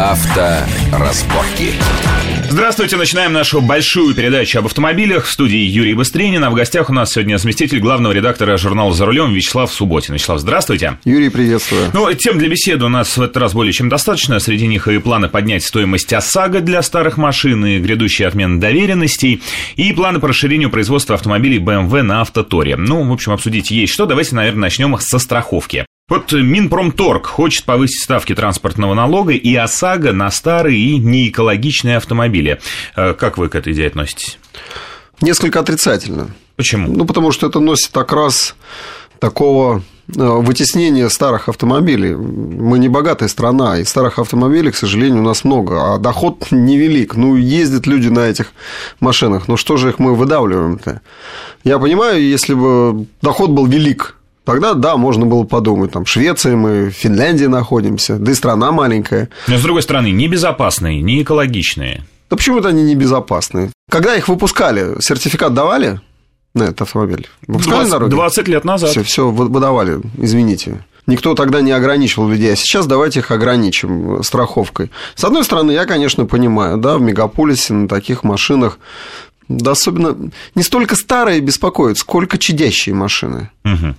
Авторазборки. Здравствуйте, начинаем нашу большую передачу об автомобилях. В студии Юрий Быстренин, а в гостях у нас сегодня заместитель главного редактора журнала «За рулем» Вячеслав Субботин. Вячеслав, здравствуйте. Юрий, приветствую. Ну, тем для беседы у нас в этот раз более чем достаточно. Среди них и планы поднять стоимость ОСАГО для старых машин, и грядущая отмена доверенностей, и планы по расширению производства автомобилей BMW на Автоторе. Ну, в общем, обсудить есть что. Давайте, наверное, начнем со страховки. Вот Минпромторг хочет повысить ставки транспортного налога и ОСАГО на старые и неэкологичные автомобили. Э, как вы к этой идее относитесь? Несколько отрицательно. Почему? Ну, потому что это носит как раз такого э, вытеснения старых автомобилей. Мы не богатая страна, и старых автомобилей, к сожалению, у нас много, а доход невелик. Ну, ездят люди на этих машинах, ну что же их мы выдавливаем-то? Я понимаю, если бы доход был велик, Тогда, да, можно было подумать, там, Швеция, мы в Финляндии находимся, да и страна маленькая. Но, с другой стороны, небезопасные, не экологичные. Да почему-то они небезопасные. Когда их выпускали, сертификат давали на этот автомобиль? Выпускали 20, 20 лет назад. Все, все выдавали, извините. Никто тогда не ограничивал людей, а сейчас давайте их ограничим страховкой. С одной стороны, я, конечно, понимаю, да, в мегаполисе на таких машинах да особенно не столько старые беспокоят, сколько чадящие машины. Угу.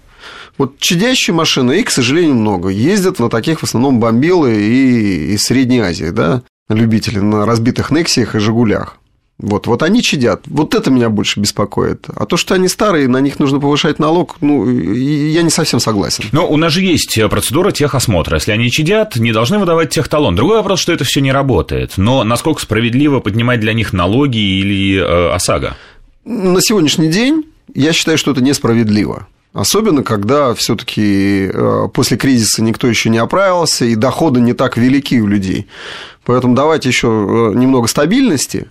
Вот чадящие машины, их, к сожалению, много. Ездят на таких в основном бомбилы и из Средней Азии, да, любители на разбитых Нексиях и Жигулях. Вот, вот они чадят. Вот это меня больше беспокоит. А то, что они старые, на них нужно повышать налог, ну, я не совсем согласен. Но у нас же есть процедура техосмотра. Если они чадят, не должны выдавать техталон. Другой вопрос, что это все не работает. Но насколько справедливо поднимать для них налоги или э, ОСАГО? На сегодняшний день я считаю, что это несправедливо. Особенно, когда все-таки э, после кризиса никто еще не оправился, и доходы не так велики у людей. Поэтому давайте еще э, немного стабильности,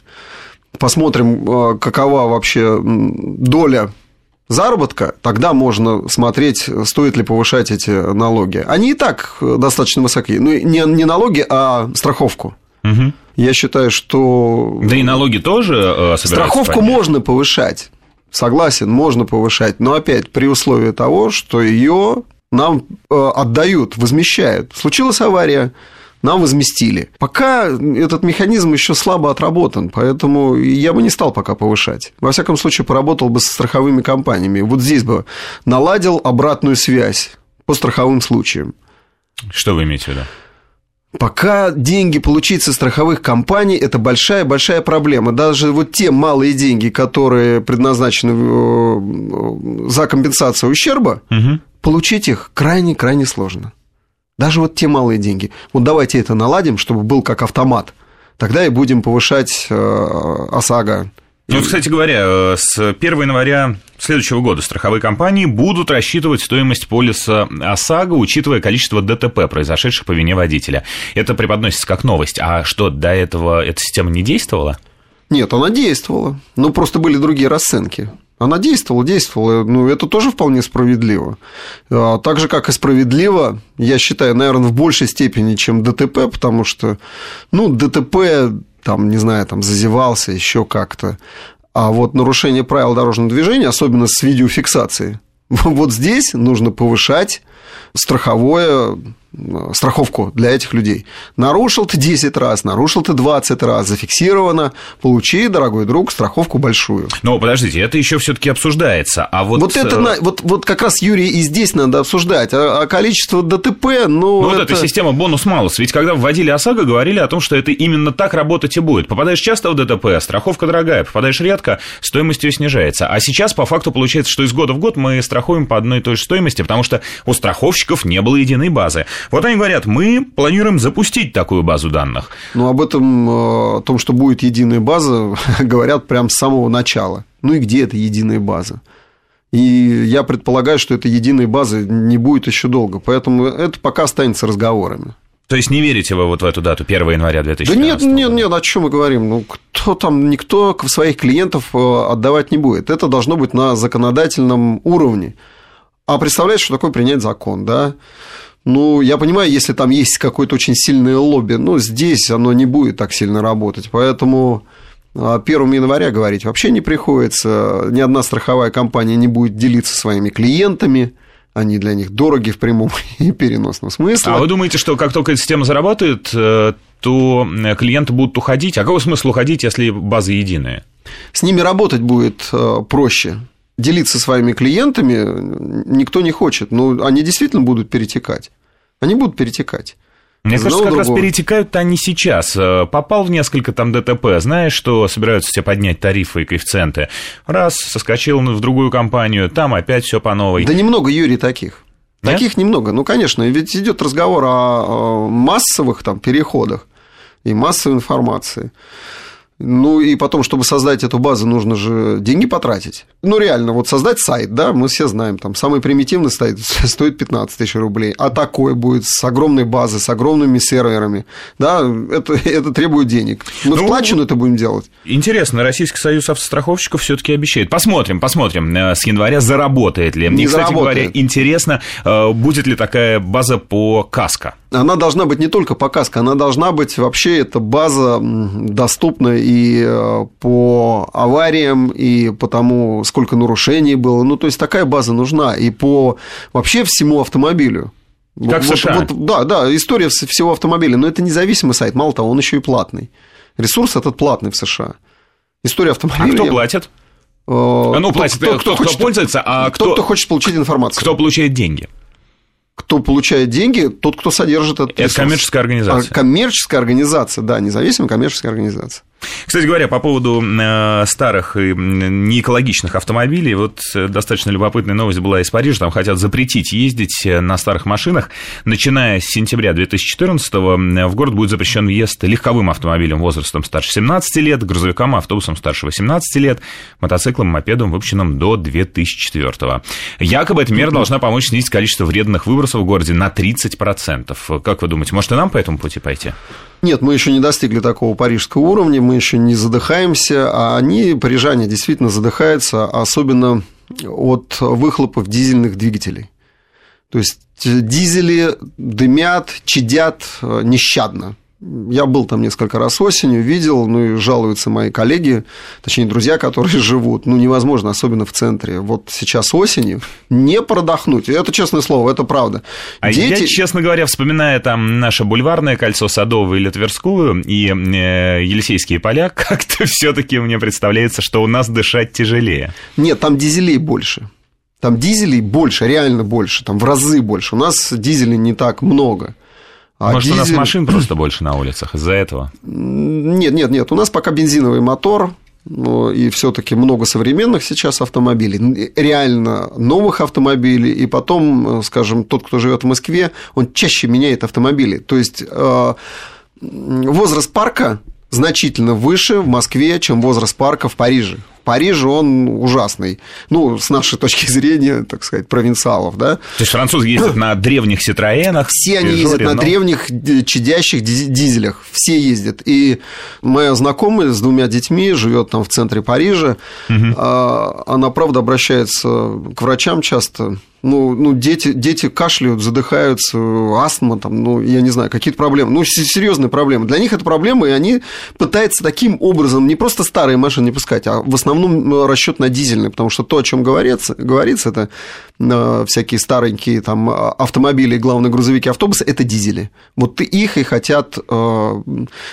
посмотрим, э, какова вообще доля заработка, тогда можно смотреть, стоит ли повышать эти налоги. Они и так достаточно высоки. Ну, не, не налоги, а страховку. Угу. Я считаю, что... Да и налоги тоже Страховку поднять. можно повышать. Согласен, можно повышать, но опять при условии того, что ее нам э, отдают, возмещают. Случилась авария, нам возместили. Пока этот механизм еще слабо отработан, поэтому я бы не стал пока повышать. Во всяком случае, поработал бы со страховыми компаниями. Вот здесь бы наладил обратную связь по страховым случаям. Что вы имеете в виду? Пока деньги получить со страховых компаний – это большая-большая проблема. Даже вот те малые деньги, которые предназначены э, за компенсацию ущерба, угу. получить их крайне-крайне сложно. Даже вот те малые деньги. Вот давайте это наладим, чтобы был как автомат. Тогда и будем повышать э, ОСАГО, ну, кстати говоря, э, с 1 января следующего года страховые компании будут рассчитывать стоимость полиса ОСАГО, учитывая количество ДТП, произошедших по вине водителя. Это преподносится как новость. А что, до этого эта система не действовала? Нет, она действовала. Ну, просто были другие расценки. Она действовала, действовала. Ну, это тоже вполне справедливо. А, так же, как и справедливо, я считаю, наверное, в большей степени, чем ДТП, потому что, ну, ДТП там, не знаю, там зазевался, еще как-то. А вот нарушение правил дорожного движения, особенно с видеофиксацией, вот здесь нужно повышать страховое страховку для этих людей. Нарушил ты 10 раз, нарушил ты 20 раз, зафиксировано, получи, дорогой друг, страховку большую. Но подождите, это еще все-таки обсуждается. А вот... Вот это, э, вот, вот как раз, Юрий, и здесь надо обсуждать. А, а количество ДТП, ну... Ну, это... вот эта система бонус-малус. Ведь когда вводили ОСАГО, говорили о том, что это именно так работать и будет. Попадаешь часто в ДТП, страховка дорогая, попадаешь редко, стоимость ее снижается. А сейчас, по факту, получается, что из года в год мы страхуем по одной и той же стоимости, потому что у страховщиков не было единой базы. Вот они говорят, мы планируем запустить такую базу данных. Ну, об этом, э, о том, что будет единая база, говорят прямо с самого начала. Ну и где эта единая база? И я предполагаю, что этой единой базы не будет еще долго. Поэтому это пока останется разговорами. То есть не верите вы вот в эту дату 1 января 2014 Да нет, нет, нет, о чем мы говорим? Ну, кто там, никто своих клиентов э, отдавать не будет. Это должно быть на законодательном уровне. А представляете, что такое принять закон, да? Ну, я понимаю, если там есть какое-то очень сильное лобби, но здесь оно не будет так сильно работать. Поэтому 1 а, января говорить вообще не приходится. Ни одна страховая компания не будет делиться своими клиентами они для них дороги в прямом и переносном смысле. А вы думаете, что как только эта система заработает, э, то э, клиенты будут уходить? А какой смысл уходить, если база единая? С ними работать будет э, проще. Делиться своими клиентами никто не хочет. Ну, они действительно будут перетекать. Они будут перетекать. Мне кажется, как другого. раз перетекают они сейчас. Попал в несколько там ДТП, знаешь, что собираются все поднять тарифы и коэффициенты. Раз, соскочил в другую компанию, там опять все по новой. Да немного, Юрий, таких. Нет? Таких немного. Ну, конечно, ведь идет разговор о массовых там переходах и массовой информации. Ну и потом, чтобы создать эту базу, нужно же деньги потратить. Ну реально, вот создать сайт, да, мы все знаем, там самый примитивный сайт стоит 15 тысяч рублей, а такой будет с огромной базой, с огромными серверами, да, это, это требует денег. Мы ну, вплачено это будем делать. Интересно, Российский союз автостраховщиков все таки обещает. Посмотрим, посмотрим, э, с января заработает ли. Мне, кстати говоря, интересно, э, будет ли такая база по КАСКО она должна быть не только по каско, она должна быть вообще эта база доступна и э, по авариям, и по тому, сколько нарушений было. Ну, то есть такая база нужна и по вообще всему автомобилю. Как вот, в США. Вот, да, да, история всего автомобиля. Но это независимый сайт, мало того, он еще и платный. Ресурс этот платный в США. История автомобиля. А кто платит? Э, ну, платит кто, кто, кто, кто, кто пользуется, а кто, кто, кто хочет получить информацию. Кто получает деньги кто получает деньги, тот, кто содержит этот Это ресурс. коммерческая организация. А, коммерческая организация, да, независимая коммерческая организация. Кстати говоря, по поводу э, старых и неэкологичных автомобилей, вот э, достаточно любопытная новость была из Парижа, там хотят запретить ездить э, на старых машинах. Начиная с сентября 2014 в город будет запрещен въезд легковым автомобилям возрастом старше 17 лет, грузовикам автобусам старше 18 лет, мотоциклам, мопедам, выпущенным до 2004 Якобы эта мера должна помочь снизить количество вредных выбросов в городе на 30%. Как вы думаете, может и нам по этому пути пойти? Нет, мы еще не достигли такого парижского уровня, мы еще не задыхаемся, а они, парижане, действительно задыхаются, особенно от выхлопов дизельных двигателей. То есть дизели дымят, чадят э, нещадно. Я был там несколько раз осенью, видел, ну и жалуются мои коллеги, точнее, друзья, которые живут. Ну, невозможно, особенно в центре. Вот сейчас осенью не продохнуть. Это честное слово, это правда. А Дети... я, честно говоря, вспоминая там наше бульварное кольцо Садовое или Тверскую и э, Елисейские поля, как-то все таки мне представляется, что у нас дышать тяжелее. Нет, там дизелей больше. Там дизелей больше, реально больше, там в разы больше. У нас дизелей не так много. А Может, дизель... у нас машин просто больше на улицах из-за этого? Нет, нет, нет. У нас пока бензиновый мотор, но и все-таки много современных сейчас автомобилей, реально новых автомобилей, и потом, скажем, тот, кто живет в Москве, он чаще меняет автомобили. То есть э, возраст парка значительно выше в Москве, чем возраст парка в Париже. Париж, он ужасный. Ну, с нашей точки зрения, так сказать, провинциалов, да. То есть французы ездят на древних Ситроенах. Все они ездят на древних чадящих дизелях. Все ездят. И моя знакомая с двумя детьми живет там в центре Парижа. Угу. Она, правда, обращается к врачам часто ну, ну дети, дети кашляют, задыхаются, астма, там, ну, я не знаю, какие-то проблемы. Ну, серьезные проблемы. Для них это проблема, и они пытаются таким образом не просто старые машины не пускать, а в основном э, расчет на дизельные, потому что то, о чем говорится, говорится это э, всякие старенькие там, автомобили, главные грузовики, автобусы, это дизели. Вот их и хотят э,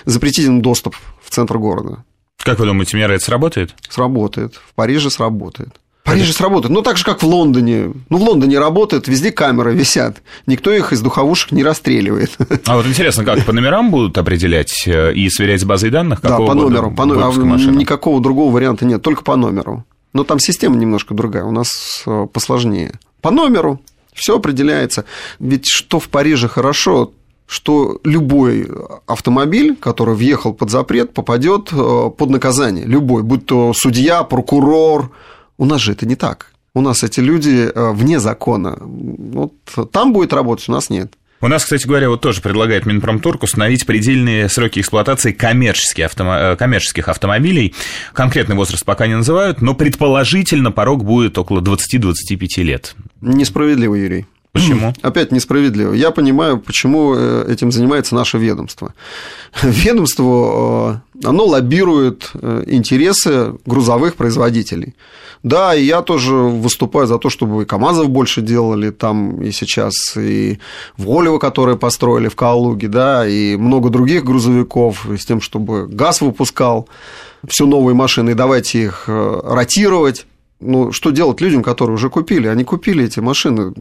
запретить им доступ в центр города. Как вы думаете, мера это сработает? Сработает. В Париже сработает. Париже сработает. Ну, так же, как в Лондоне. Ну, в Лондоне работают, везде камеры висят. Никто их из духовушек не расстреливает. А вот интересно, как по номерам будут определять э, и сверять с базой данных? Да, по номеру. По номеру. А никакого другого варианта нет, только по номеру. Но там система немножко другая, у нас э, посложнее. По номеру все определяется. Ведь что в Париже хорошо, что любой автомобиль, который въехал под запрет, попадет э, под наказание. Любой, будь то судья, прокурор, у нас же это не так. У нас эти люди э, вне закона. Вот там будет работать, у нас нет. У нас, кстати говоря, вот тоже предлагает Минпромторг установить предельные сроки эксплуатации коммерческих, автомо... Э, коммерческих автомобилей. Конкретный возраст пока не называют, но предположительно порог будет около 20-25 лет. Несправедливо, Юрий. Почему? Опять несправедливо. Я понимаю, почему э, этим занимается наше ведомство. Ведомство, оно лоббирует интересы грузовых производителей. Да, и я тоже выступаю за то, чтобы и КАМАЗов больше делали там и сейчас, и Волево, которые построили в Калуге, да, и много других грузовиков, с тем, чтобы ГАЗ выпускал все новые машины, и давайте их э, ротировать, ну, что делать людям, которые уже купили? Они купили эти машины.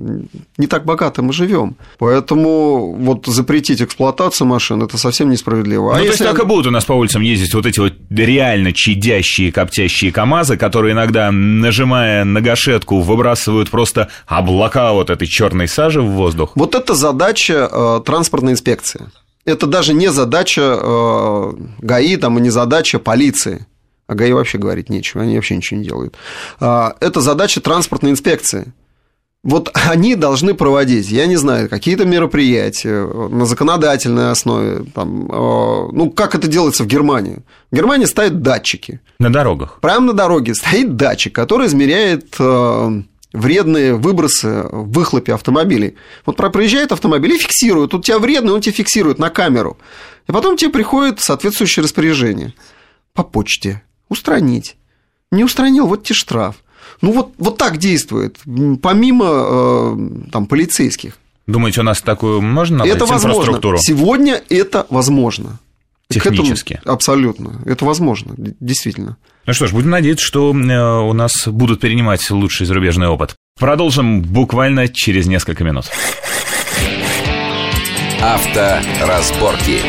Не так богато мы живем. Поэтому вот запретить эксплуатацию машин это совсем несправедливо. А ну, если... то есть так и будут у нас по улицам ездить вот эти вот реально чадящие, коптящие КАМАЗы, которые иногда, нажимая на гашетку, выбрасывают просто облака вот этой черной сажи в воздух. Вот это задача э, транспортной инспекции. Это даже не задача э, ГАИ, там, и не задача полиции. О ГАИ вообще говорить нечего, они вообще ничего не делают. А, это задача транспортной инспекции. Вот они должны проводить, я не знаю, какие-то мероприятия на законодательной основе. Там, а, ну, как это делается в Германии? В Германии стоят датчики. На дорогах. Прямо на дороге стоит датчик, который измеряет а, вредные выбросы в выхлопе автомобилей. Вот проезжает автомобиль и фиксирует. Тут у тебя вредный, он тебя фиксирует на камеру. И потом тебе приходит соответствующее распоряжение по почте устранить. Не устранил, вот тебе штраф. Ну, вот, вот так действует, помимо э, там, полицейских. Думаете, у нас такую можно наладить это возможно. Сегодня это возможно. Технически. Этому, абсолютно. Это возможно, действительно. Ну что ж, будем надеяться, что э, у нас будут перенимать лучший зарубежный опыт. Продолжим буквально через несколько минут. Авторазборки.